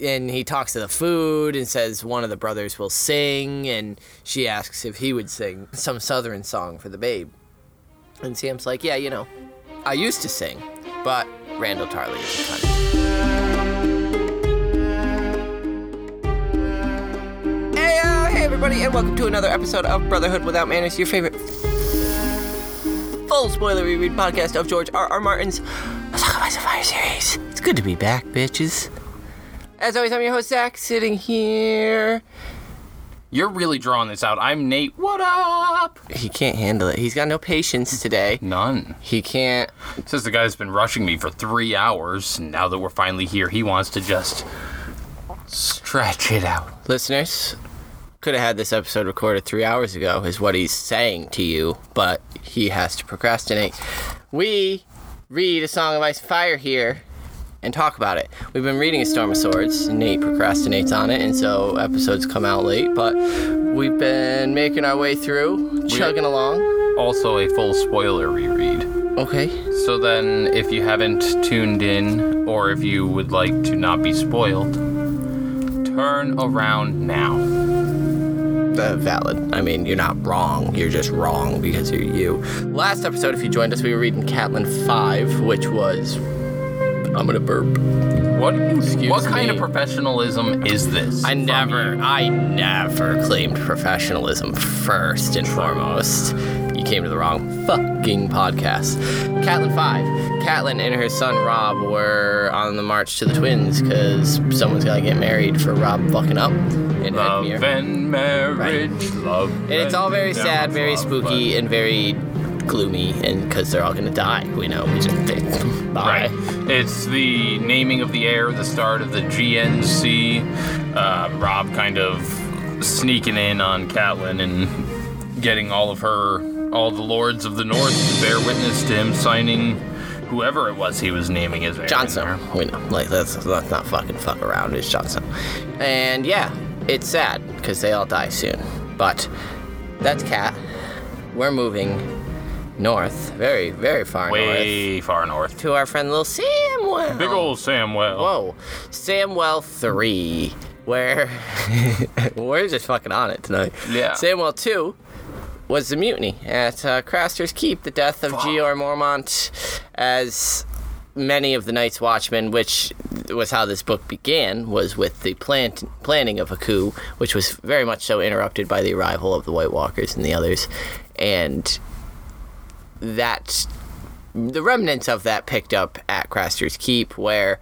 and he talks to the food and says one of the brothers will sing, and she asks if he would sing some southern song for the babe. And Sam's like, Yeah, you know, I used to sing, but Randyll Tarly is a cunt. Hey, uh, hey, everybody, and welcome to another episode of Brotherhood Without Manners, your favorite full spoiler reread podcast of George R. R. Martin's A Song of Ice and Fire series. It's good to be back, bitches. As always, I'm your host, Zach, sitting here. You're really drawing this out. I'm Nate. What up? He can't handle it. He's got no patience today. None. He can't. Says the guy's been rushing me for three hours. and Now that we're finally here, he wants to just stretch it out. Listeners, could have had this episode recorded three hours ago, is what he's saying to you, but he has to procrastinate. We read A Song of Ice and Fire here and talk about it. We've been reading A Storm of Swords. Nate procrastinates on it, and so episodes come out late, but we've been making our way through, chugging along. Also, a full spoiler reread. Okay. So then, if you haven't tuned in, or if you would like to not be spoiled, turn around now. uh, valid. I mean, you're not wrong. You're just wrong because you're you. Last episode, if you joined us, we were reading Catelyn 5, which was. I'm gonna burp. What? Excuse what kind me. of professionalism is this? I never. I never claimed professionalism first and foremost. You came to the wrong fucking podcast. Catelyn 5. Catelyn and her son Robb were on the march to the twins because someone's gotta get married for Robb fucking up in Love Edmure. and marriage, love. And it's all very sad, very spooky, and very gloomy, and because they're all gonna die. We know. We just think. Bye. Right. It's the naming of the heir, the start of the GNC. Uh, Robb kind of sneaking in on Catelyn and getting all of her, all the lords of the North to bear witness to him signing whoever it was he was naming heir. Jon Snow. We know. Like let's, let's not fucking fuck around. It's Jon Snow. And yeah, it's sad because they all die soon. But that's Cat. We're moving north, very, very far north, Way far north. to our friend Little Samwell. Big old Samwell. Whoa, Samwell three. Where we're just fucking on it tonight. Yeah. Samwell two was the mutiny at uh, Craster's Keep, the death of Jeor Mormont, as many of the Night's Watchmen, which was how this book began, was with the plant, planning of a coup, which was very much so interrupted by the arrival of the White Walkers and the others, and that the remnants of that picked up at Craster's Keep, where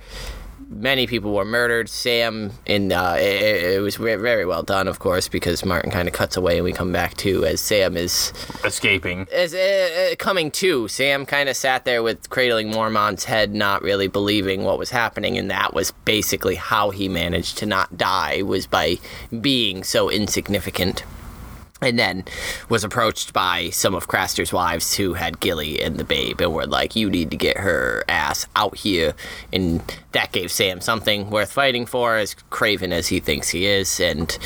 many people were murdered. Sam, in uh, it, it was very well done, of course, because Martin kind of cuts away, and we come back to as Sam is Escaping. is uh, uh, coming to. Sam kind of sat there with cradling Mormont's head, not really believing what was happening, and that was basically how he managed to not die was by being so insignificant. And then was approached by some of Craster's wives who had Gilly and the babe and were like, You need to get her ass out here. And that gave Sam something worth fighting for, as craven as he thinks he is. And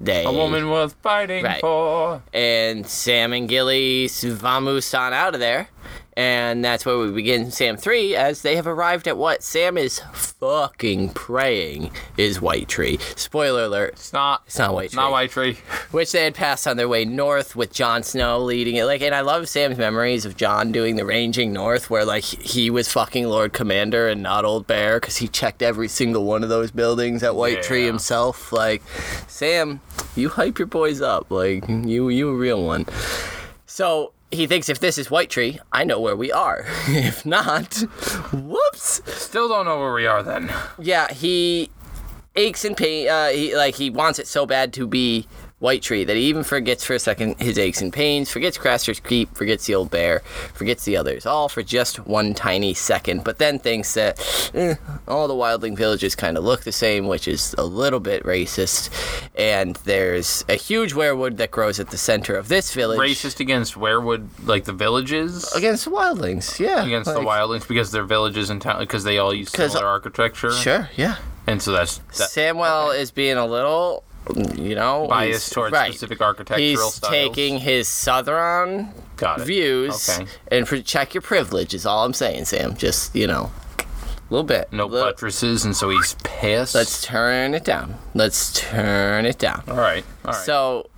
they. A woman worth fighting Right. for. And Sam and Gilly vamoose on out of there. And that's where we begin Sam 3 as they have arrived at what Sam is fucking praying is White Tree. Spoiler alert. It's not. It's not White It's Tree. not White Tree. Which they had passed on their way north with Jon Snow leading it. Like, and I love Sam's memories of Jon doing the ranging north, where like he was fucking Lord Commander and not Old Bear, because he checked every single one of those buildings at White Tree himself. Like, Sam, you hype your boys up. Like, you you a real one. So he thinks if this is White Tree, I know where we are. if not, whoops. Still don't know where we are then. Yeah, he aches and pain. Uh, he like he wants it so bad to be White Tree that he even forgets for a second his aches and pains, forgets Craster's Keep, forgets the old bear, forgets the others, all for just one tiny second. But then thinks that eh, all the wildling villages kind of look the same, which is a little bit racist. And there's a huge weirwood that grows at the center of this village. Racist against Weirwood, like the villages? against the wildlings, yeah. against the wildlings because they're villages in town because they all use similar architecture Sure, yeah. and so that's that Samuel is being a little, you know, biased towards right. specific architectural He's styles. taking his southern views Okay. and pre- check your privilege is all I'm saying, Sam. Just you know, a little bit. No Little- buttresses, and so he's pissed. Let's turn it down. Let's turn it down. all right. All right. So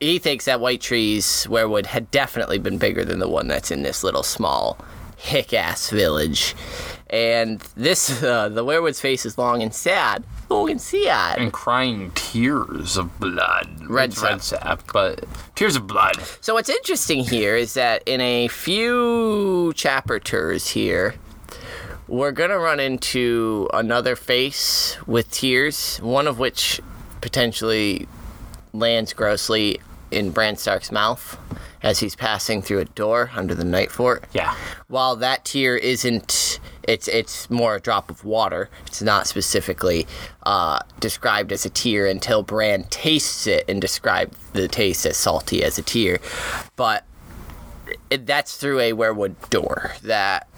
he thinks that White Tree's weirwood had definitely been bigger than the one that's in this little small hick ass village. And this, uh, the weirwood's face is long and sad. Long and sad. and crying tears of blood. Red It's red sap, but tears of blood. So what's interesting here is that in a few chapters here, we're gonna run into another face with tears, one of which potentially lands grossly in Bran Stark's mouth as he's passing through a door under the Nightfort. Yeah. While that tear isn't, it's it's more a drop of water. It's not specifically uh, described as a tear until Bran tastes it and described the taste as salty as a tear. But it, that's through a weirwood door that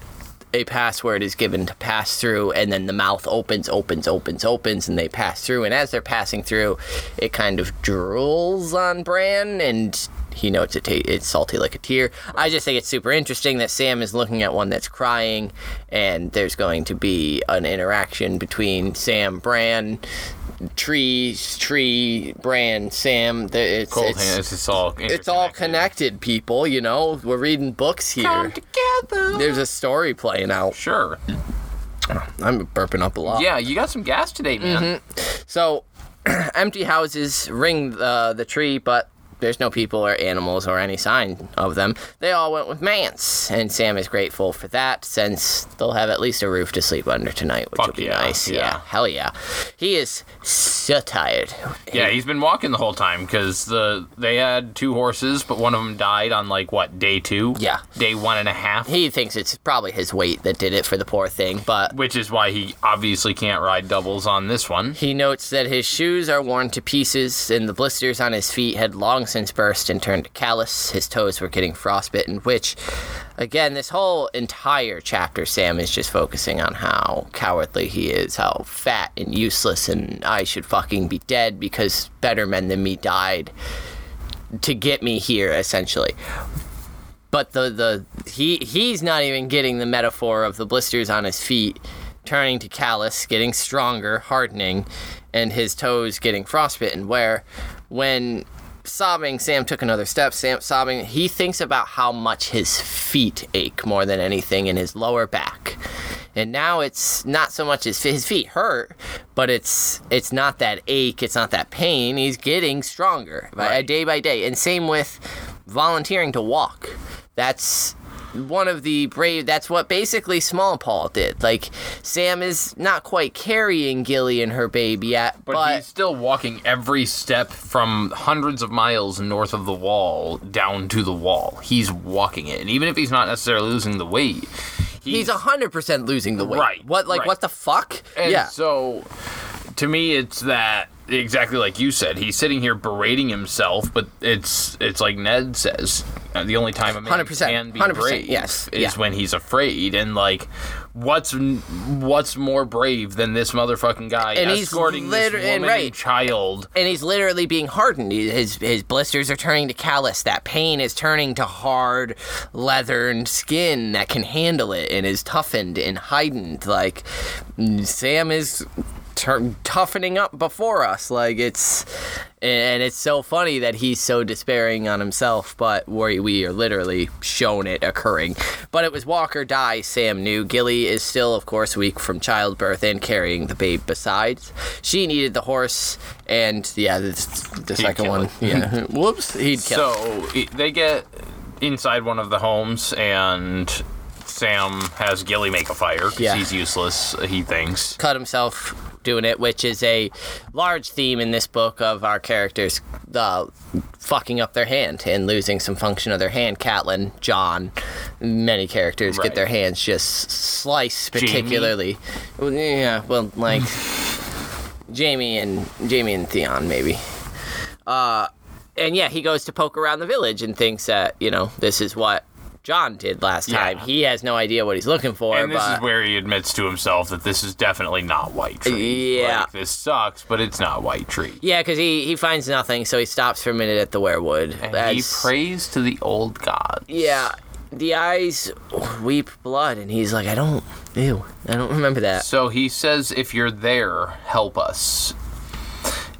a password is given to pass through and then the mouth opens opens opens opens and they pass through and as they're passing through it kind of drools on bran and he notes it ta- it's salty like a tear i just think it's super interesting that sam is looking at one that's crying and there's going to be an interaction between sam bran tree tree bran sam The- it's, Cold it's, hands. It's all. it's all connected people you know we're reading books here Come together. there's a story playing out. Sure. I'm burping up a lot. Yeah, you got some gas today, man. Mm-hmm. So, empty houses ring the, the tree, but there's no people or animals or any sign of them. They all went with Mance, and Sam is grateful for that since they'll have at least a roof to sleep under tonight, which Fuck will be yeah, nice. yeah. hell yeah. He is so tired. Yeah, he's been walking the whole time because the they had two horses, but one of them died on like what day two? Yeah. day one and a half. He thinks it's probably his weight that did it for the poor thing, but which is why he obviously can't ride doubles on this one. He notes that his shoes are worn to pieces, and the blisters on his feet had long since burst and turned to callus. His toes were getting frostbitten, which, again, this whole entire chapter, Sam is just focusing on how cowardly he is, how fat and useless, and I should fucking be dead because better men than me died to get me here, essentially. But the, the he he's not even getting the metaphor of the blisters on his feet turning to callus, getting stronger, hardening, and his toes getting frostbitten. Where when sobbing, Sam took another step. Sam sobbing, he thinks about how much his feet ache more than anything in his lower back. And now it's not so much his his feet hurt, but it's it's not that ache, it's not that pain. He's getting stronger by, Right. day by day. And same with volunteering to walk. That's one of the brave. That's what basically Small Paul did. Like Sam is not quite carrying Gilly and her babe yet, But, but, he's still walking every step from hundreds of miles north of the wall down to the wall. He's walking it, and even if he's not necessarily losing the weight, he's hundred percent losing the weight. Right, What like right. what the fuck? And yeah. so, to me, it's that exactly like you said. He's sitting here berating himself, but it's it's like Ned says. uh, The only time a man 100%, can be 100%, brave yes, is yeah. when he's afraid. And like, what's what's more brave than this motherfucking guy And he's escorting this liter- and woman right. and child? and he's literally being hardened. His his blisters are turning to callus. That pain is turning to hard, leathern skin that can handle it and is toughened and heightened. Like Sam is toughening up before us. Like it's and it's so funny that he's so despairing on himself, but we we are literally shown it occurring. But it was walk or die. Sam knew Gilly is still, of course, weak from childbirth and carrying the babe. Besides, she needed the horse, and yeah, the, the second one, it. yeah, whoops, he'd kill. So i- they get inside one of the homes, and Sam has Gilly make a fire because Yeah. he's useless. He thinks. cut himself doing it, which is a large theme in this book of our characters uh, fucking up their hand and losing some function of their hand. Catelyn, Jon, many characters Right. get their hands just sliced, Jaime? particularly. Well, Yeah, well, like Jaime and Jaime and Theon, maybe. Uh, and yeah, he goes to poke around the village and thinks that you know this is what. Jon did last Yeah. time. He has no idea what he's looking for, And this but is where he admits to himself that this is definitely not White Tree. Yeah. Like, this sucks, but it's not White Tree. Yeah, because he, he finds nothing, so he stops for a minute at the weirwood. And he prays to the old god. yeah, the eyes weep blood, and he's like, I don't, ew, I don't remember that. So he says, if you're there, help us.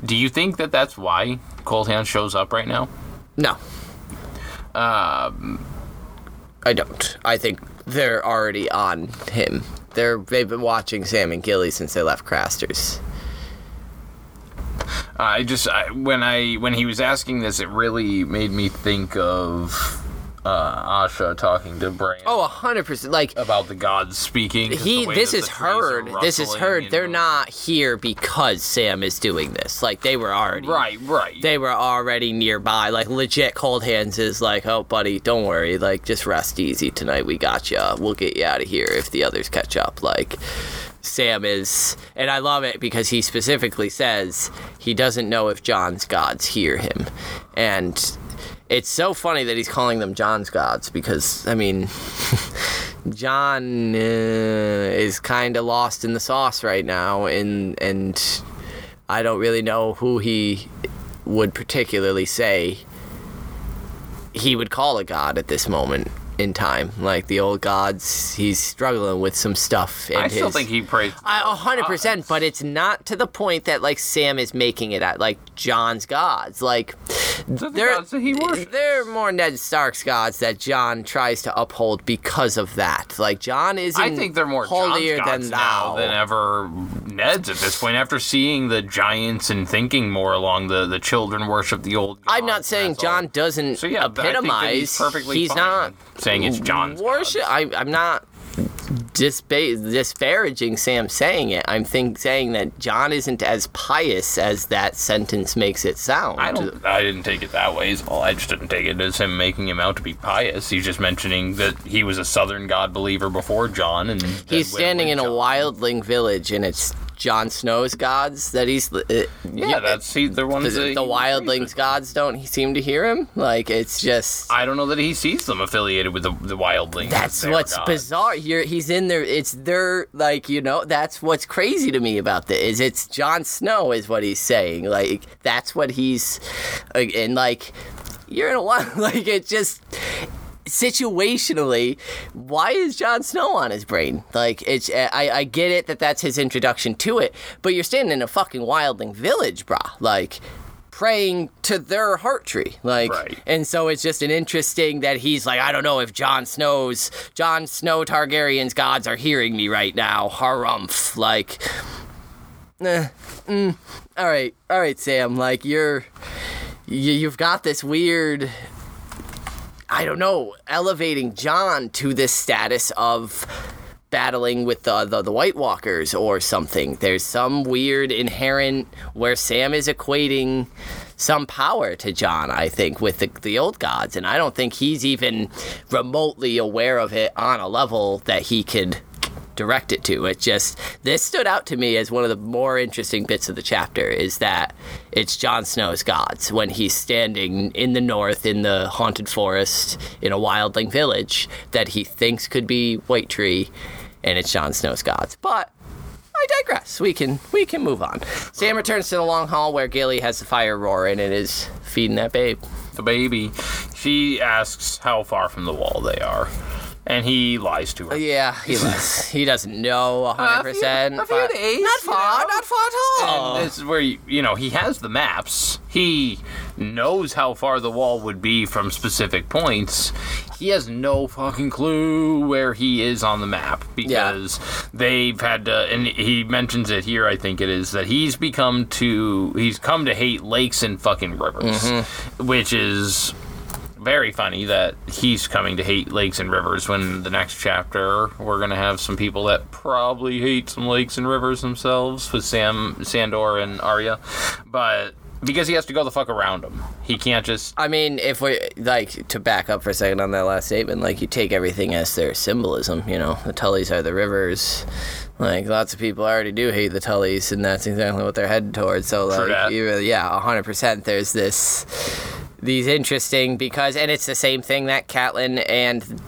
Do you think that that's why Cold Hand shows up right now? No, Um, I don't. I think they're already on him. They're they've been watching Sam and Gilly since they left Craster's. I just I, when I when he was asking this, it really made me think of uh, Osha talking to Bran Oh, a hundred percent. Like about the gods speaking. he, this is the trees are heard. This is heard. They're know. not here because Sam is doing this. Like they were already right, right. They were already nearby. Like legit, Cold Hands is like, oh buddy, don't worry. Like just rest easy tonight. We got you. We'll get you out of here if the others catch up. Like. Sam is, and I love it because he specifically says he doesn't know if Jon's gods hear him. And it's so funny that he's calling them Jon's gods because, I mean, Jon uh, is kind of lost in the sauce right now, and, and I don't really know who he would particularly say he would call a god at this moment in time. Like the old gods, he's struggling with some stuff. I still his- think he prays. A hundred percent, but it's not to the point that like Sam is making it at like Jon's gods. Like the they're gods that he worships. they're more Ned Stark's gods that Jon tries to uphold because of that. Like Jon isn't. I think they're more holier Jon's gods than now than ever Ned's at this point. After seeing the giants and thinking more along the the children worship the old. I'm not saying that's all. Jon doesn't So yeah, but I think that epitomize. he's perfectly he's not saying it's Jon's worship. gods. I, I'm not dispa- disparaging Sam saying it. I'm think saying that Jon isn't as pious as that sentence makes it sound. I don't. I didn't take it that way. Well, I just didn't take it as him making him out to be pious. He's just mentioning that he was a Southern God believer before Jon, and He's standing in a wildling village, and it's Jon Snow's gods that he's. Uh, Yeah, that's he. The ones the, that the wildlings gods don't seem to hear him. Like it's just. I don't know that he sees them affiliated with the, the wildlings. That's what's gods. bizarre. You're, he's in there. It's their like you know. That's what's crazy to me about this. Is it's Jon Snow is what he's saying. Like that's what he's, uh, and like you're in a while. Like it just situationally, why is Jon Snow on his brain? Like it's I I get it that that's his introduction to it, but you're standing in a fucking wildling village, brah. Like praying to their heart tree. Like Right. and so it's just an interesting that he's like, I don't know if Jon Snow's Jon Snow Targaryen's gods are hearing me right now. Harumph. Like eh, mm, all right, all right, Sam. Like you're, you, you've got this weird. I don't know, elevating Jon to this status of battling with the, the the White Walkers or something. There's some weird inherent where Sam is equating some power to Jon, I think, with the, the old gods, and I don't think he's even remotely aware of it on a level that he could direct it to. It just this stood out to me as one of the more interesting bits of the chapter is that it's Jon Snow's gods when he's standing in the north in the haunted forest in a wildling village that he thinks could be White Tree, and it's Jon Snow's gods. But I digress. We can we can move on. Sam returns to the long hall where Gilly has the fire roaring and is feeding that babe. the baby. She asks how far from the wall they are, and he lies to her. Yeah, he does. he doesn't know A hundred few- percent. a few days, Not you far. know? Not far at all. And this is where you, you know he has the maps. He knows how far the wall would be from specific points. He has no fucking clue where he is on the map because they've had to. And he mentions it here. I think it is that he's become to. He's come to hate lakes and fucking rivers, mm-hmm. which is very funny that he's coming to hate lakes and rivers when the next chapter we're gonna have some people that probably hate some lakes and rivers themselves with Sam Sandor and Arya, but because he has to go the fuck around them, he can't just. I mean, if we like to back up for a second on that last statement, like you take everything as their symbolism. You know, the Tullys are the rivers. Like lots of people already do hate the Tullys, and that's exactly what they're headed towards. So like, you really, yeah, hundred percent. There's this, these interesting because, and it's the same thing that Catelyn and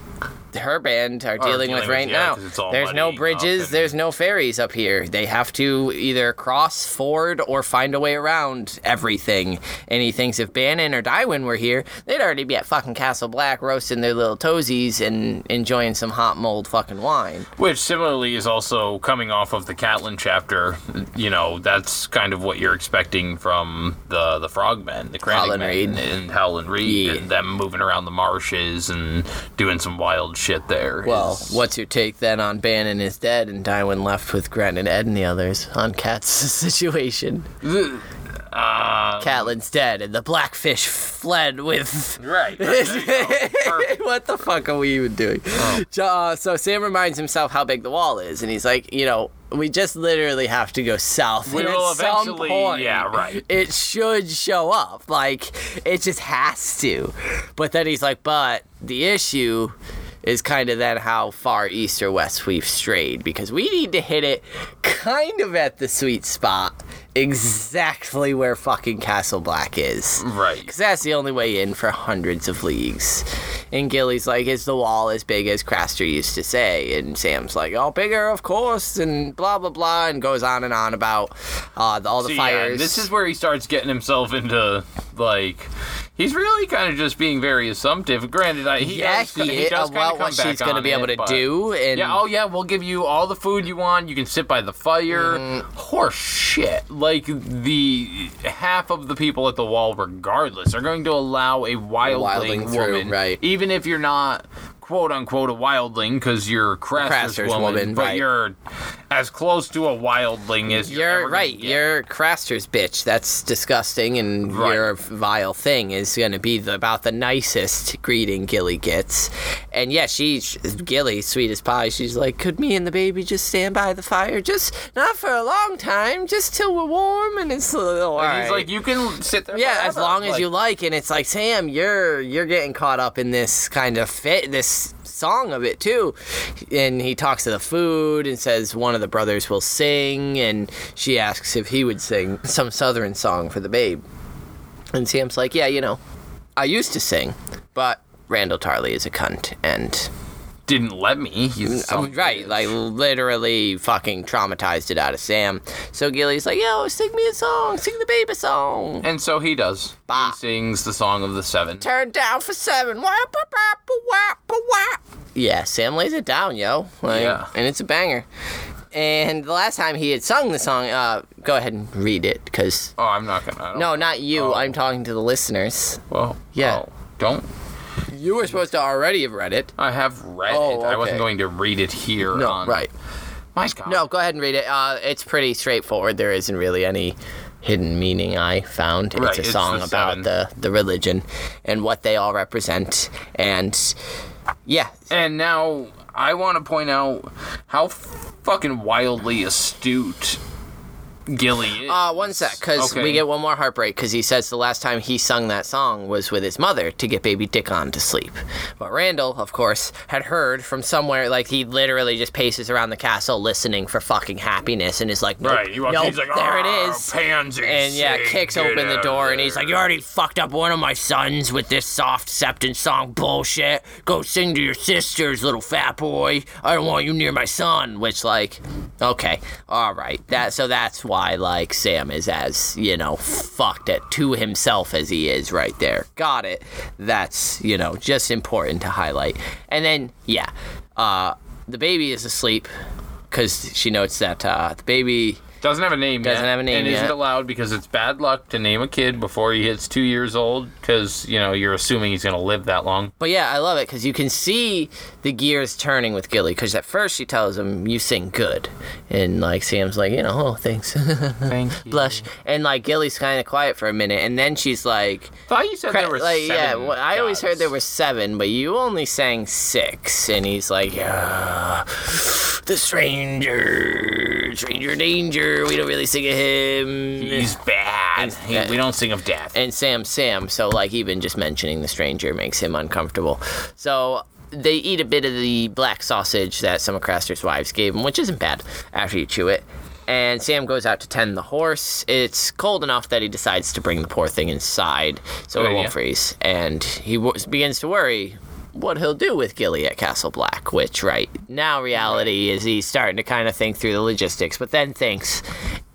her band are dealing, dealing with with- right yeah, now. 'cause it's all There's no bridges, there's no ferries up here. They have to either cross, ford, or find a way around everything. And he thinks if Bannen or Dywen were here, they'd already be at fucking Castle Black roasting their little toesies and enjoying some hot mold fucking wine. Which similarly is also coming off of the Catelyn chapter. You know, that's kind of what you're expecting from the the Frogmen, the Howlin' Crannogmen, and Howland Reed, Yeah. and them moving around the marshes and doing some wild shit there. Well, is- what's your take then on Bannen is dead and Dywen left with Grant and Ed and the others on Kat's situation? Uh, Catelyn's dead and the blackfish fled with. right. right, there you go. Perfect. what the fuck are we even doing? Uh, so Sam reminds himself how big the wall is, and he's like, you know, we just literally have to go south. We and will at some eventually- point, yeah, right. It should show up. Like, it just has to. But then he's like, but the issue is kind of then how far east or west we've strayed because we need to hit it kind of at the sweet spot exactly where fucking Castle Black is. Right. Because that's the only way in for hundreds of leagues. And Gilly's like, is the wall as big as Craster used to say? And Sam's like, oh, bigger, of course, and blah, blah, blah, and goes on and on about uh, all the So, yeah, fires. this is where he starts getting himself into like he's really kind of just being very assumptive. Granted, I, he yeah, does, he, he does about what she's going to be able it, to but- do. And Yeah, oh yeah, we'll give you all the food you want. You can sit by the fire. Mm-hmm. Horse shit. Like the half of the people at the wall, regardless, are going to allow a wildling, wildling through, woman, right. even if you're not quote unquote a wildling because you're Craster's, Craster's woman, woman, but right. you're as close to a wildling as you're, You're right. You're Craster's bitch. That's disgusting, and Right. your vile thing is going to be the, about the nicest greeting Gilly gets. And yeah, she's Gilly, sweet as pie. She's like, "Could me and the baby just stand by the fire? Just not for a long time, just till we're warm." And it's all And right. he's like, you can sit there. yeah, as forever." long as Like, you like. And it's like, Sam, you're you're getting caught up in this kind of fit this song of it too. And he talks to the food and says one of the brothers will sing, and she asks if he would sing some southern song for the babe. And Sam's like, yeah, you know, I used to sing, but Randyll Tarly is a cunt, and didn't let me. He's Oh, right, like literally fucking traumatized it out of Sam. So Gilly's like, yo, sing me a song, sing the baby song. And so he does. Bah. He sings the song of the seven. Turn down for seven. Wap, wap, wap, wap, wap. Yeah, Sam lays it down, yo. Like, Yeah. And it's a banger. And the last time he had sung the song, uh, go ahead and read it, because. Oh, I'm not gonna. No, not you. Oh. I'm talking to the listeners. Well, Yeah. oh, don't. You were supposed to already have read it. I have read Oh, it. I wasn't okay. going to read it here. No, on, right. My God. No, go ahead and read it. Uh, it's pretty straightforward. There isn't really any hidden meaning I found. It's Right, a it's song the about the, the religion and what they all represent. And yeah, And now I want to point out how fucking wildly astute Gilly is. Uh, one sec, because Okay. we get one more heartbreak, because he says the last time he sung that song was with his mother to get baby Dickon to sleep. But Randyll, of course, had heard from somewhere, like, he literally just paces around the castle listening for fucking happiness and is like, nope, Right, he walks- nope, he's like, there it is. "Ah, is. pansy, and yeah, kicks open the door and he's like. You already fucked up one of my sons with this soft septon song bullshit. Go sing to your sisters, little fat boy. I don't want you near my son. Which, like, okay, all right. That so that's why like Sam is as you know fucked at to himself as he is right there. Got it. That's you know just important to highlight. And then yeah, uh, the baby is asleep because she notes that uh, the baby Doesn't have a name Doesn't yet. have a name and yet. isn't allowed because it's bad luck to name a kid before he hits two years old because, you know, you're assuming he's going to live that long. But yeah, I love it because you can see the gears turning with Gilly. Because at first she tells him, "You sing good," and like Sam's like, "You know, oh thanks, Thank you. blush." And like Gilly's kind of quiet for a minute, and then she's like, thought you said cra- there were like yeah, well, I always heard there were seven, but you only sang six. And he's like, "Yeah, the stranger, stranger danger. We don't really sing of him." He's bad. He- we don't sing of death. and Sam Sam, so like even just mentioning the stranger makes him uncomfortable. So they eat a bit of the black sausage that some of Craster's wives gave him, which isn't bad after you chew it. And Sam goes out to tend the horse. It's cold enough that he decides to bring the poor thing inside so Good it won't freeze. And he w- begins to worry what he'll do with Gilly at Castle Black, which right now reality is he's starting to kind of think through the logistics, but then thinks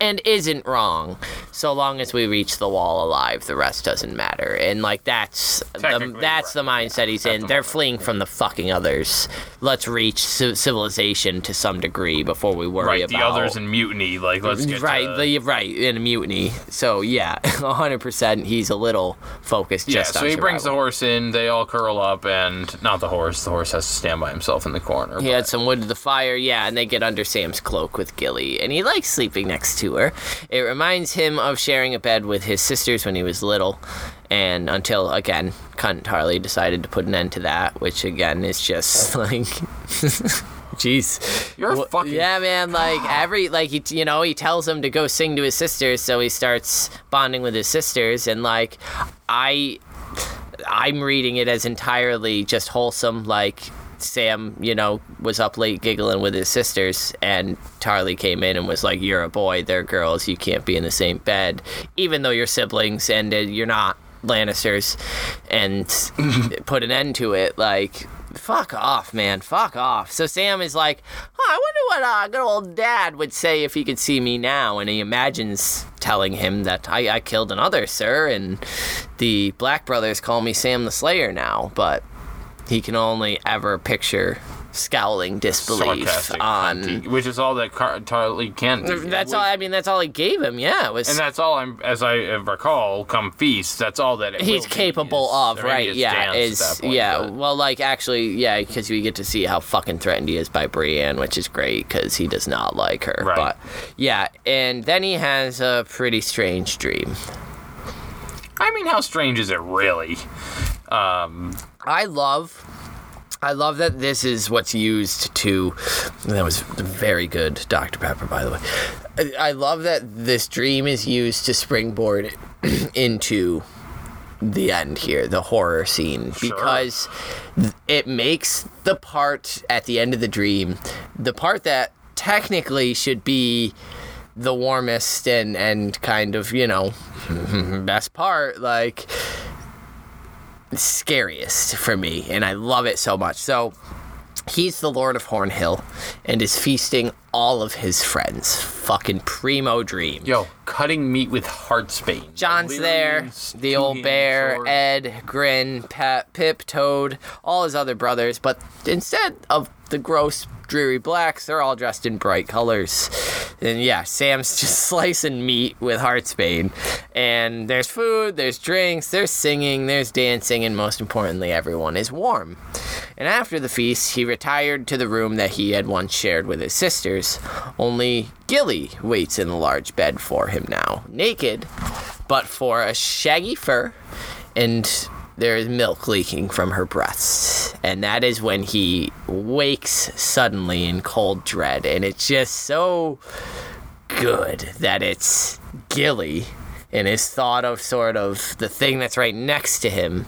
and isn't wrong. So long as we reach the wall alive, the rest doesn't matter. And like that's the, that's the mindset he's in. the They're fleeing from the fucking others. Let's reach ci- civilization to some degree before we worry Right, about the others in mutiny. Like, let's get right, to, the, right in a mutiny. So yeah, hundred percent. He's a little focused yeah. just So he brings the horse in. They all curl up, and not the horse. The horse has to stand by himself in the corner. He had some wood to the fire, yeah, and they get under Sam's cloak with Gilly, and he likes sleeping next to her. It reminds him of sharing a bed with his sisters when he was little, and until again, cunt Harley decided to put an end to that, which again is just like. Jeez, You're Wha- fucking- yeah, man. Like every like he, you know, he tells him to go sing to his sisters, so he starts bonding with his sisters, and like, I, I'm reading it as entirely just wholesome. Like Sam, you know, was up late giggling with his sisters, and Tarly came in and was like, "You're a boy, they're girls. You can't be in the same bed, even though you're siblings and uh, you're not Lannisters," and put an end to it. Like. Fuck off, man. Fuck off. So Sam is like, oh, I wonder what uh, good old dad would say if he could see me now. And he imagines telling him that I, I killed another, sir, and the Black Brothers call me Sam the Slayer now. But he can only ever picture scowling disbelief sarcastic, on. which is all that Car- Tarly can do. That's all. I mean, that's all he gave him. Yeah, was. And that's all I'm, as I recall, come feast. That's all that he's capable is- of, right? Yeah, is point, yeah. but- Well, like actually, yeah, because we get to see how fucking threatened he is by Brienne, which is great because he does not like her. Right. But yeah, and then he has a pretty strange dream. I mean, how strange is it really? Um, I love I love that this is what's used to that was very good Dr. Pepper by the way. I, love that this dream is used to springboard into the end here, the horror scene Sure. because it makes the part at the end of the dream the part that technically should be the warmest and and kind of, you know, best part like scariest for me, and I love it so much. So he's the Lord of Horn Hill and is feasting all of his friends. Fucking primo dream. yo, cutting meat with heartsbane. Jon's there, the old bear, sword. Edd, Grenn, Pep, Pyp, Toad, all his other brothers, but instead of the gross, dreary blacks, they're all dressed in bright colors. And yeah, Sam's just slicing meat with Heartsbane. And there's food, there's drinks, there's singing, there's dancing, and most importantly, everyone is warm. And after the feast, he retired to the room that he had once shared with his sisters. Only Gilly waits in the large bed for him now, naked, but for a shaggy fur, and there is milk leaking from her breasts. And that is when he wakes suddenly in cold dread. And it's just so good that it's Gilly and his thought of sort of the thing that's right next to him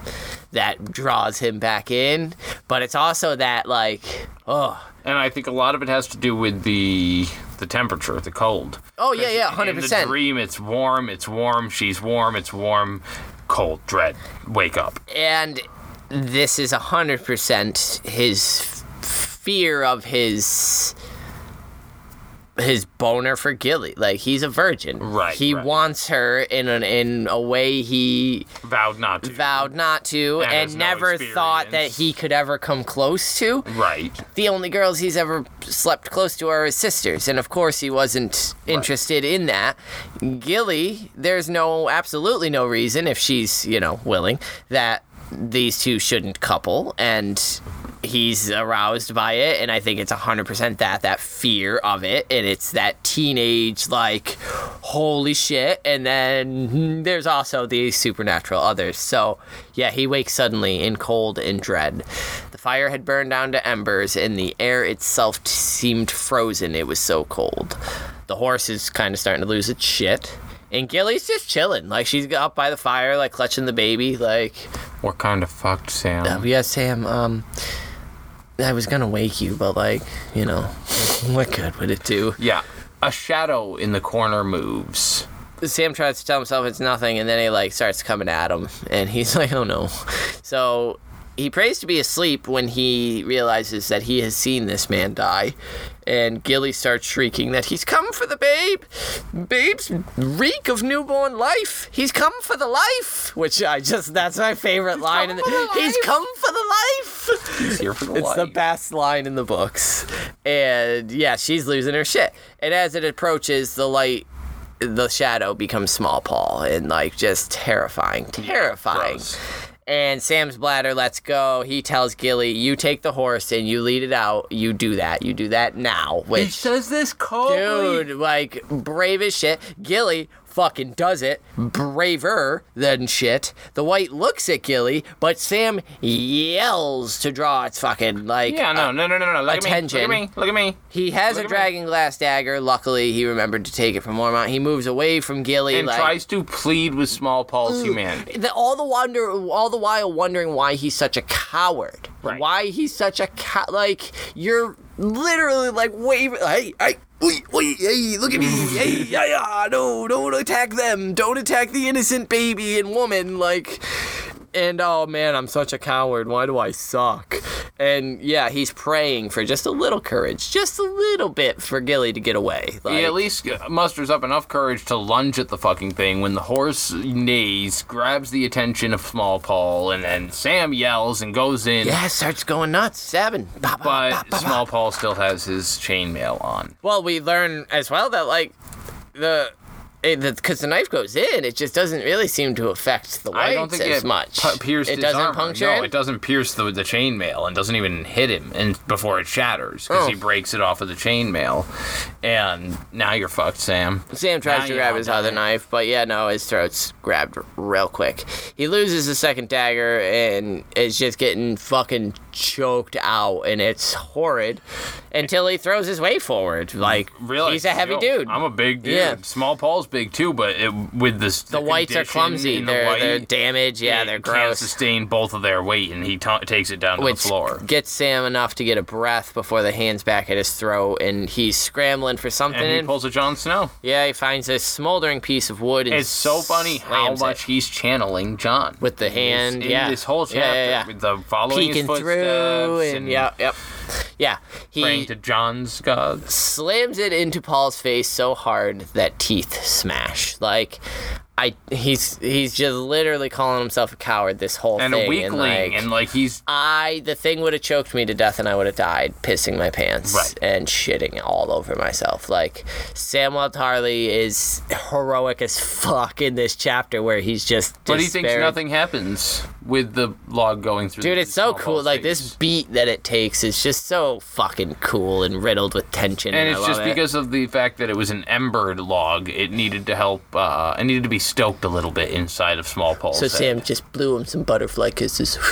that draws him back in. But it's also that, like, oh, And I think a lot of it has to do with the the temperature, the cold. oh, yeah, yeah, In the 100%. dream, it's warm, it's warm, she's warm, it's warm, cold, dread, wake up. and this is 100% his fear of his his boner for Gilly. Like he's a virgin. Right, He right. wants her in an in a way he Vowed not to. vowed not to And and, has no never thought that he could ever come close to. Right. The only girls he's ever slept close to are his sisters, and of course he wasn't interested in that. Gilly, there's no absolutely no reason if she's, you know, willing that these two shouldn't couple and he's aroused by it and I think it's 100% that that fear of it and it's that teenage like holy shit and then there's also the supernatural others. So, yeah, he wakes suddenly in cold and dread. The fire had burned down to embers and the air itself t- seemed frozen. It was so cold. The horse is kind of starting to lose its shit. And Gilly's just chilling. Like, she's up by the fire, like, clutching the baby. Like, What kind of fucked Sam? uh, yeah, Sam, um, I was gonna wake you, but, like, you know, what good would it do? yeah. A shadow in the corner moves. Sam tries to tell himself it's nothing, and then he, like, starts coming at him. And he's like, oh no. So he prays to be asleep when he realizes that he has seen this man die. And Gilly starts shrieking that he's come for the babe. Babe's reek of newborn life. He's come for the life. Which I just, that's my favorite line. in the, the he's come for the life. He's here for the It's the best line in the books. And yeah, she's losing her shit. And as it approaches, the light, the shadow becomes small Paul and like just terrifying. Terrifying. gross. And Sam's bladder lets go. He tells Gilly, You take the horse and you lead it out. You do that. You do that now. He Which, says this coldly. dude, like, brave as shit. Gilly fucking does it. Braver than shit. The white looks at Gilly, but Sam yells to draw its fucking, like, Yeah, no, no, no, no, no. Look attention. at me. Look at me. Look at me. he has Look a dragon glass dagger. Luckily, he remembered to take it from Mormont. He moves away from Gilly. And like, tries to plead with small Paul's humanity. the, all the wonder, all the while wondering why he's such a coward. Right. Why he's such a cow? Like you're literally like waving. Hey, hey, wait, wait, hey, look at me. hey, yeah, yeah, no, don't attack them. Don't attack the innocent baby and woman. Like. And oh man, I'm such a coward. Why do I suck? And yeah, he's praying for just a little courage, just a little bit for Gilly to get away. Like, He at least musters up enough courage to lunge at the fucking thing when the horse neighs, grabs the attention of Small Paul, and then Sam yells and goes in. yeah, starts going nuts, stabbing. Ba, ba, ba, But ba, ba. Small Paul still has his chainmail on. Well, we learn as well that like the because the, knife goes in, it just doesn't really seem to affect the whites I don't think as it much. pu- pierced it doesn't armor. puncture. No, it? doesn't pierce the the chainmail and doesn't even hit him and before it shatters because Oh. he breaks it off of the chainmail. And now you're fucked, Sam. Sam tries Now to grab his other knife, but yeah, no, his throat's grabbed real quick. He loses the second dagger and is just getting fucking choked out, and it's horrid until he throws his way forward. Like Really, he's a heavy yo, dude. I'm a big dude. Yeah. Small Paul's big too, but it, with this the whites are clumsy. They're they're damaged. Yeah, they're gross. Can't sustain both of their weight, and he ta takes it down to which the floor. gets Sam enough to get a breath before the hands back at his throat, and he's scrambling for something. And he pulls a Jon Snow. yeah, he finds a smoldering piece of wood. It's so funny how slams it. much he's channeling Jon With the hand, in yeah. This whole chapter, yeah, yeah. with the following peeking through, and, and yeah, yep, yeah. praying He to Jon's gods. slams it into Paul's face so hard that teeth smash. Like, I he's he's just literally calling himself a coward this whole And thing, a weakling, and like. and like he's I the thing would have choked me to death and I would have died pissing my pants Right. and shitting all over myself. Like Samuel Tarly is heroic as fuck in this chapter where he's just but he thinks nothing happens with the log going through. Dude, it's so cool. Like this beat that it takes is just so fucking cool and riddled with tension. And I it's just it. because of the fact that it was an embered log, it needed to help. Uh, it needed to be stoked a little bit inside of Small Paul's So head. Sam just blew him some butterfly kisses.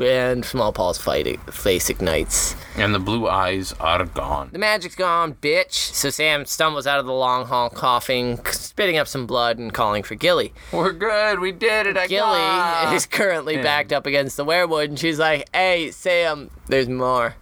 and Small Paul's fight face ignites. and the blue eyes are gone. The magic's gone, bitch. So Sam stumbles out of the long hall coughing, spitting up some blood, and calling for Gilly. We're good. We did it. I Gilly got- is currently Yeah. backed up against the weirwood, and she's like, "Hey, Sam, there's more."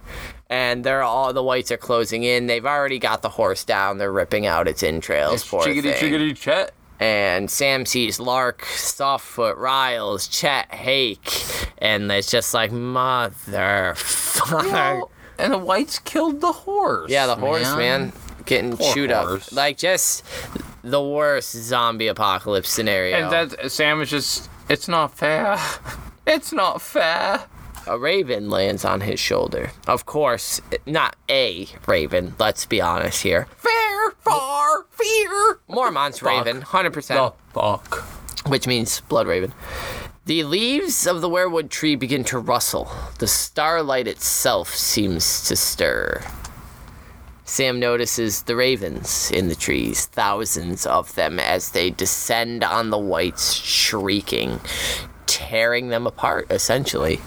And they're all the whites are closing in. They've already got the horse down. They're ripping out its entrails. Poor Chickadee, thing. chickadee, chet. And Sam sees Lark, Softfoot, Riles, Chett, Hake, and it's just like motherfucker. And the whites killed the horse. Yeah, the horse, man, getting Poor chewed horse. up. Like just the worst zombie apocalypse scenario. And that Sam is just. It's not fair. It's not fair. A raven lands on his shoulder. Of course, not a raven. Let's be honest here. Fair, far, fear. Mormont's raven, hundred percent, The fuck. which means Bloodraven. The leaves of the weirwood tree begin to rustle. The starlight itself seems to stir. Sam notices the ravens in the trees, thousands of them, as they descend on the whites, shrieking, tearing them apart, essentially.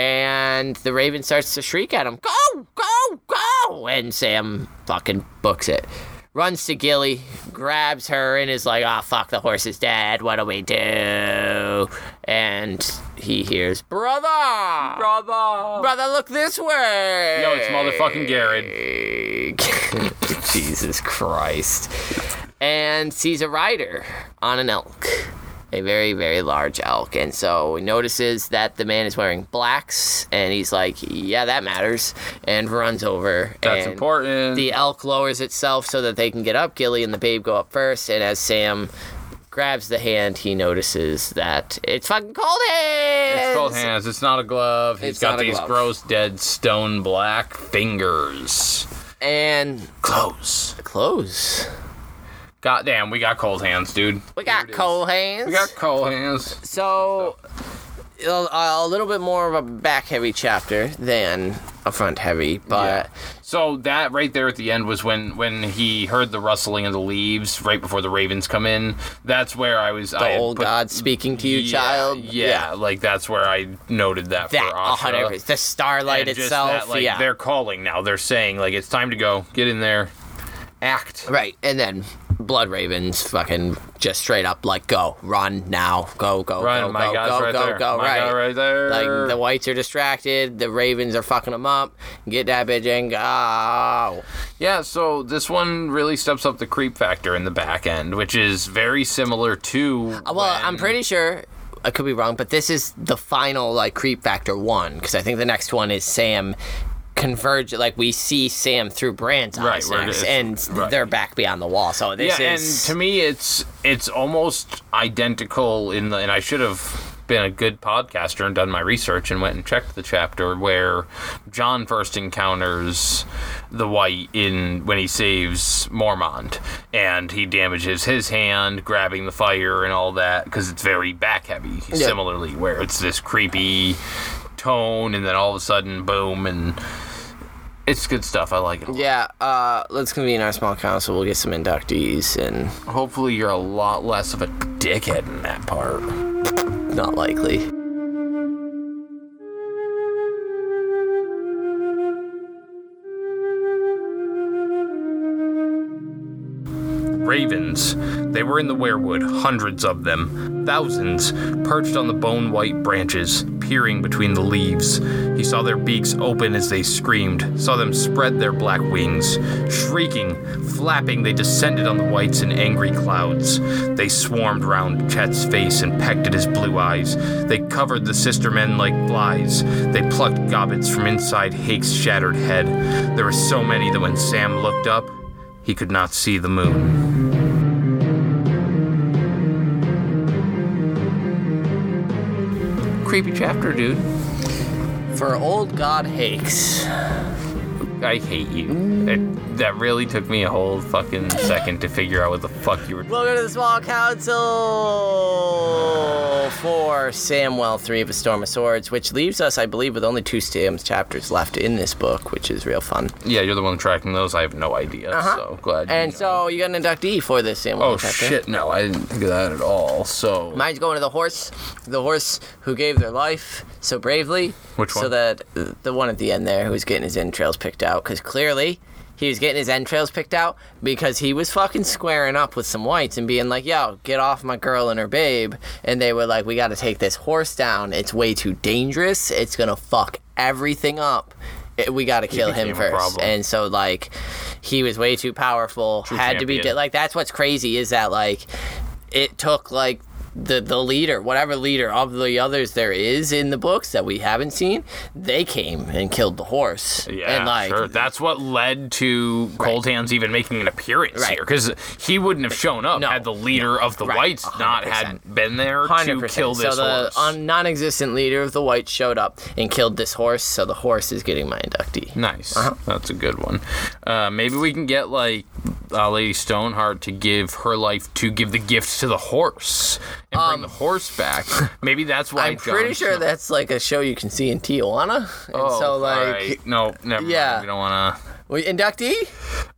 And the raven starts to shriek at him, Go, go, go! And Sam fucking books it. Runs to Gilly, grabs her, and is like, Oh, fuck, the horse is dead. What do we do? And he hears, Brother! Brother. Brother, look this way! Yo, it's motherfucking Garrett. Jesus Christ. And sees a rider on an elk. A very very large elk, and so he notices that the man is wearing blacks, and he's like, "Yeah, that matters," and runs over. That's and important. The elk lowers itself so that they can get up. Gilly and the babe go up first, and as Sam grabs the hand, he notices that it's fucking cold hands. It's cold hands. It's not a glove. He's It's got these glove. gross, dead, stone black fingers. And Close. clothes. Goddamn, we got cold hands, dude. We got it is. cold hands. We got cold hands. So, a, a little bit more of a back heavy chapter than a front heavy, but So that right there at the end was when when he heard the rustling of the leaves right before the ravens come in. That's where I was. the I old put- God speaking to you, Yeah, child. Yeah, like that's where I noted that, That for Asha. hundred percent. The starlight And just itself. that, like, yeah. they're calling now. They're saying like it's time to go. Get in there. Act. Right, and then Bloodraven's fucking just straight up like go, run now, go, go, Run, go, go, go, right go, there. go, My right. right there. Like the wights are distracted, the Ravens are fucking them up. Get that bitch and go. Yeah, so this one really steps up the creep factor in the back end, which is very similar to. Uh, Well, when- I'm pretty sure I could be wrong, but this is the final like creep factor one because I think the next one is Sam converge. Like we see Sam through Bran's eyes it next, and right. they're back beyond the wall. So this yeah, is and to me, it's it's almost identical in the. And I should have been a good podcaster and done my research and went and checked the chapter where Jon first encounters the wight in when he saves Mormont and he damages his hand grabbing the fire and all that because it's very back heavy Yeah. similarly where it's this creepy tone and then all of a sudden boom and it's good stuff i like it a lot. yeah. Uh, let's convene our small council. We'll get some inductees and Hopefully, you're a lot less of a dickhead in that part. not likely. Ravens. They were in the weirwood, hundreds of them, thousands, perched on the bone white branches, peering between the leaves. He saw their beaks open as they screamed, saw them spread their black wings. Shrieking, flapping, they descended on the wights in angry clouds. They swarmed round Chett's face and pecked at his blue eyes. They covered the sister men like flies. They plucked gobbets from inside Hake's shattered head. There were so many that when Sam looked up, he could not see the moon. Creepy chapter, dude. For old God Hakes. I hate you. It, that really took me a whole fucking second to figure out what the fuck you were. Welcome to the small council for Samwell 3 of A Storm of Swords, which leaves us, I believe, with only two Sam's chapters left in this book, which is real fun. Yeah, you're the one tracking those. I have no idea. uh-huh. So glad. you And know. so you got an inductee for this Samwell Oh chapter. shit! No, I didn't think of that at all. So Mine's going to the horse, the horse who gave their life so bravely. Which one? So that the one at the end there, who was getting his entrails picked out, because clearly he was getting his entrails picked out because he was fucking squaring up with some wights and being like, "Yo, get off my girl and her babe," and they were like, "We got to take this horse down. It's way too dangerous. It's gonna fuck everything up." It- we got to kill him first, and so like, he was way too powerful. had to be champion. de- like that's what's crazy is that like it took like the the leader, whatever leader of the others there is in the books that we haven't seen, they came and killed the horse. Yeah, and like sure. That's what led to Cold Hands even making an appearance Right. here, because he wouldn't have shown up No. had the leader of the Right. Wights not 100%. had been there to 100%. kill this so the horse. un- non-existent leader of the wights showed up and killed this horse. So the horse is getting my inductee. Nice. Uh-huh. That's a good one. Uh, maybe we can get like uh, Lady Stoneheart to give her life to give the gift to the horse and bring the horse back. Maybe that's why. Um, I'm pretty Jon sure Snow- that's like a show you can see in Tijuana. And Oh, so like alright. no, never. Yeah. mind. we don't want we, inductee.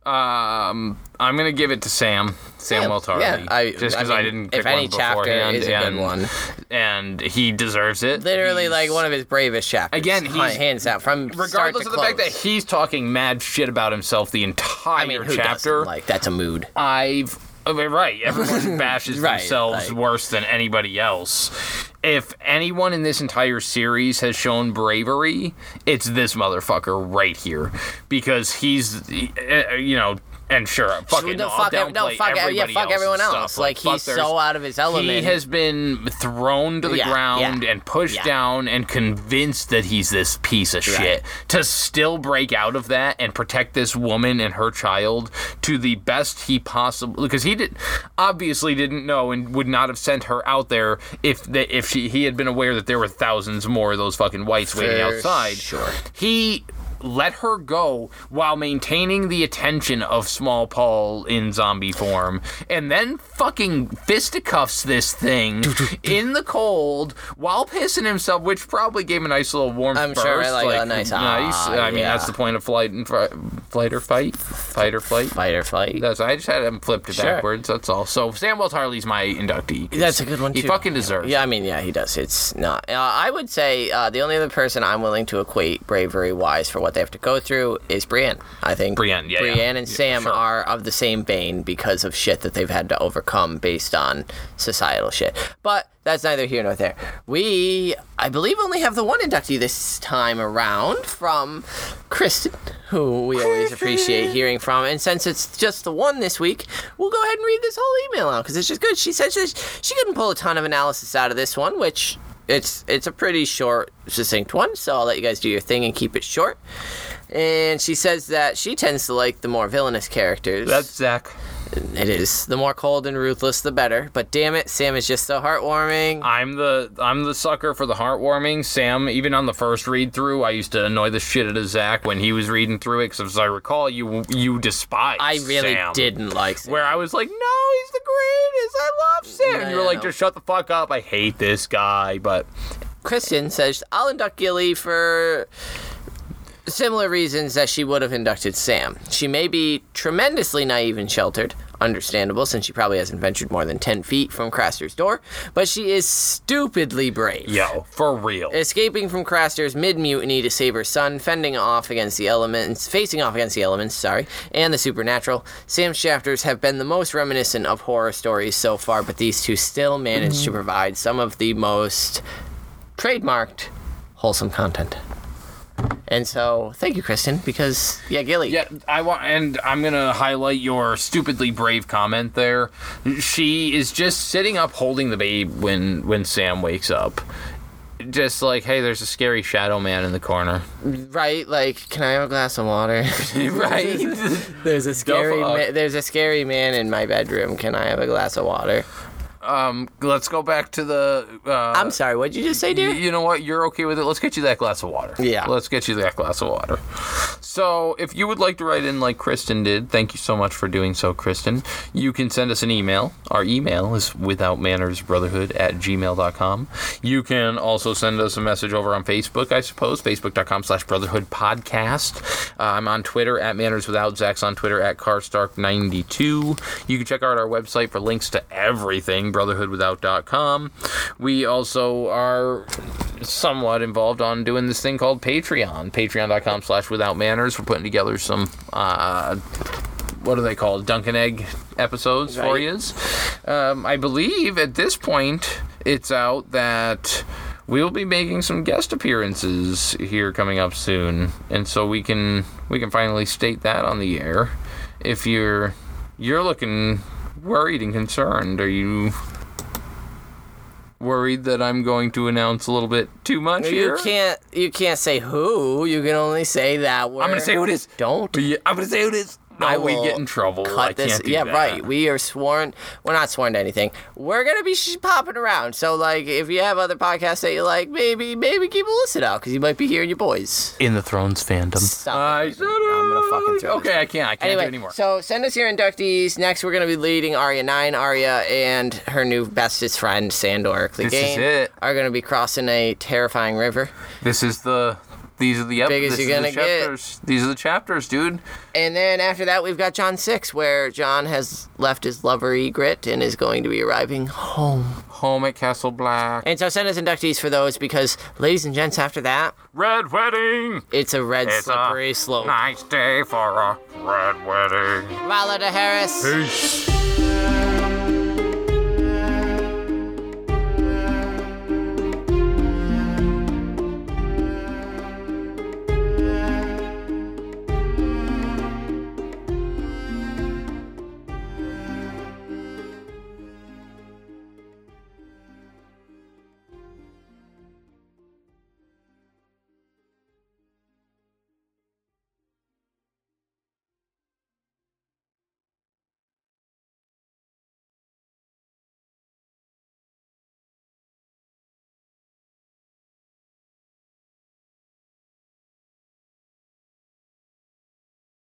Um, I'm gonna give it to Sam. Samwell Tarly. Yeah, I just because I, mean, didn't. Pick If any one chapter is a and, good one, and he deserves it. literally He's- like one of his bravest chapters. Again, he's- hands down from start Regardless to of the fact that he's talking mad shit about himself the entire I mean, who chapter? Like that's a mood. I've I mean, right. Everyone bashes Right, themselves like- worse than anybody else. If anyone in this entire series has shown bravery, it's this motherfucker right here, because he's, uh, you know, and sure, fuck it, no, I'll fuck, no, fuck, yeah, fuck everyone else. Like, fuck he's so out of his element. He has been thrown to the Yeah, ground yeah, and pushed yeah. down and convinced that he's this piece of shit. To still break out of that and protect this woman and her child to the best he possibly because he did obviously didn't know and would not have sent her out there if if she he had been aware that there were thousands more of those fucking wights waiting outside. sure. He let her go while maintaining the attention of Small Paul in zombie form, and then fucking fisticuffs this thing in the cold while pissing himself, which probably gave him a nice little warm I'm burst. sure, like a nice, nice. ah, I mean, yeah. that's the point of flight and fri- flight or fight, fight or flight. fight or flight. That's I just had him flipped it Sure. backwards. That's all. So Samwell Tarly's my inductee. That's a good one He fucking deserves. Yeah, I mean, yeah, he does. It's not. Uh, I would say uh, the only other person I'm willing to equate bravery wise for what they have to go through is Brienne. I think Brienne, yeah, yeah. And Yeah, Sam sure. are of the same vein because of shit that they've had to overcome based on societal shit. But that's neither here nor there. We, I believe, only have the one inductee this time around from Kristen, who we always appreciate hearing from. And since it's just the one this week, we'll go ahead and read this whole email out because it's just good. She said she, she couldn't pull a ton of analysis out of this one, which it's it's a pretty short, succinct one. So I'll let you guys do your thing and keep it short. And she says that she tends to like the more villainous characters. That's Zach. It is. The more cold and ruthless, the better. But damn it, Sam is just so heartwarming. I'm the I'm the sucker for the heartwarming. Sam, even on the first read through, I used to annoy the shit out of Zach when he was reading through it, because as I recall, you you despise. I really Sam. didn't like Sam. Where I was like, no, he's the greatest. I love Sam. and you were like, no. just shut the fuck up. I hate this guy. But Kristen says I'll induct Gilly for similar reasons that she would have inducted Sam. She may be tremendously naive and sheltered, understandable since she probably hasn't ventured more than 10 feet from Craster's door, but she is stupidly brave. yo, for real. Escaping from Craster's mid mutiny to save her son, fending off against the elements, facing off against the elements, sorry, and the supernatural. Sam's chapters have been the most reminiscent of horror stories so far, but these two still manage to mm-hmm. provide some of the most trademarked wholesome content. And so, thank you, Kristen, because yeah, Gilly. Yeah, I want, and I'm gonna highlight your stupidly brave comment there. She is just sitting up, holding the babe when when Sam wakes up. Just like, hey, there's a scary shadow man in the corner. Right? Like, can I have a glass of water? right? there's a scary ma- there's a scary man in my bedroom. Can I have a glass of water? Um, let's go back to the. Uh, I'm sorry. What'd you just say, dear? you know what? You're okay with it. Let's get you that glass of water. Yeah. Let's get you that glass of water. So, if you would like to write in like Kristen did, thank you so much for doing so, Kristen. You can send us an email. Our email is withoutmannersbrotherhood at gmail.com. You can also send us a message over on Facebook, I suppose, facebook.com slash brotherhood podcast. Uh, I'm on Twitter at manners without. Zach's on Twitter at carstark92. You can check out our website for links to everything, brotherhoodwithout.com. We also are somewhat involved on doing this thing called Patreon. Patreon.com slash without manners. We're putting together some uh what are they called? Dunk and Egg episodes for you. Um, I believe at this point it's out that we will be making some guest appearances here coming up soon, and so we can we can finally state that on the air. If you're you're looking worried and concerned, are you worried that I'm going to announce a little bit too much here? You can't. You can't say who. You can only say that word. I'm gonna say who it is. Don't. Yeah, I'm gonna say who it is. No, I we get in trouble. Cut I this. can't do yeah, that. right. We are sworn. We're not sworn to anything. We're gonna be sh- popping around. So, like, if you have other podcasts that you like, maybe, maybe keep a listen out because you might be hearing your boys. in the Thrones fandom. Stop I it. I'm gonna fucking throw Okay, I can't. I can't do Anyway, it anymore. so send us your inductees. Next, we're gonna be leading Arya Nine. Arya and her new bestest friend Sandor Clegane This is it. are gonna be crossing a terrifying river. This is the. These are the ep- Big as this you're gonna get. chapters. These are the chapters, dude. And then after that, we've got Jon 6, where Jon has left his lover Ygritte and is going to be arriving home. Home at Castle Black. And so send us inductees for those because, ladies and gents, after that, Red wedding. it's a red It's slippery a slope. nice day for a red wedding. Valar Dohaeris. Peace.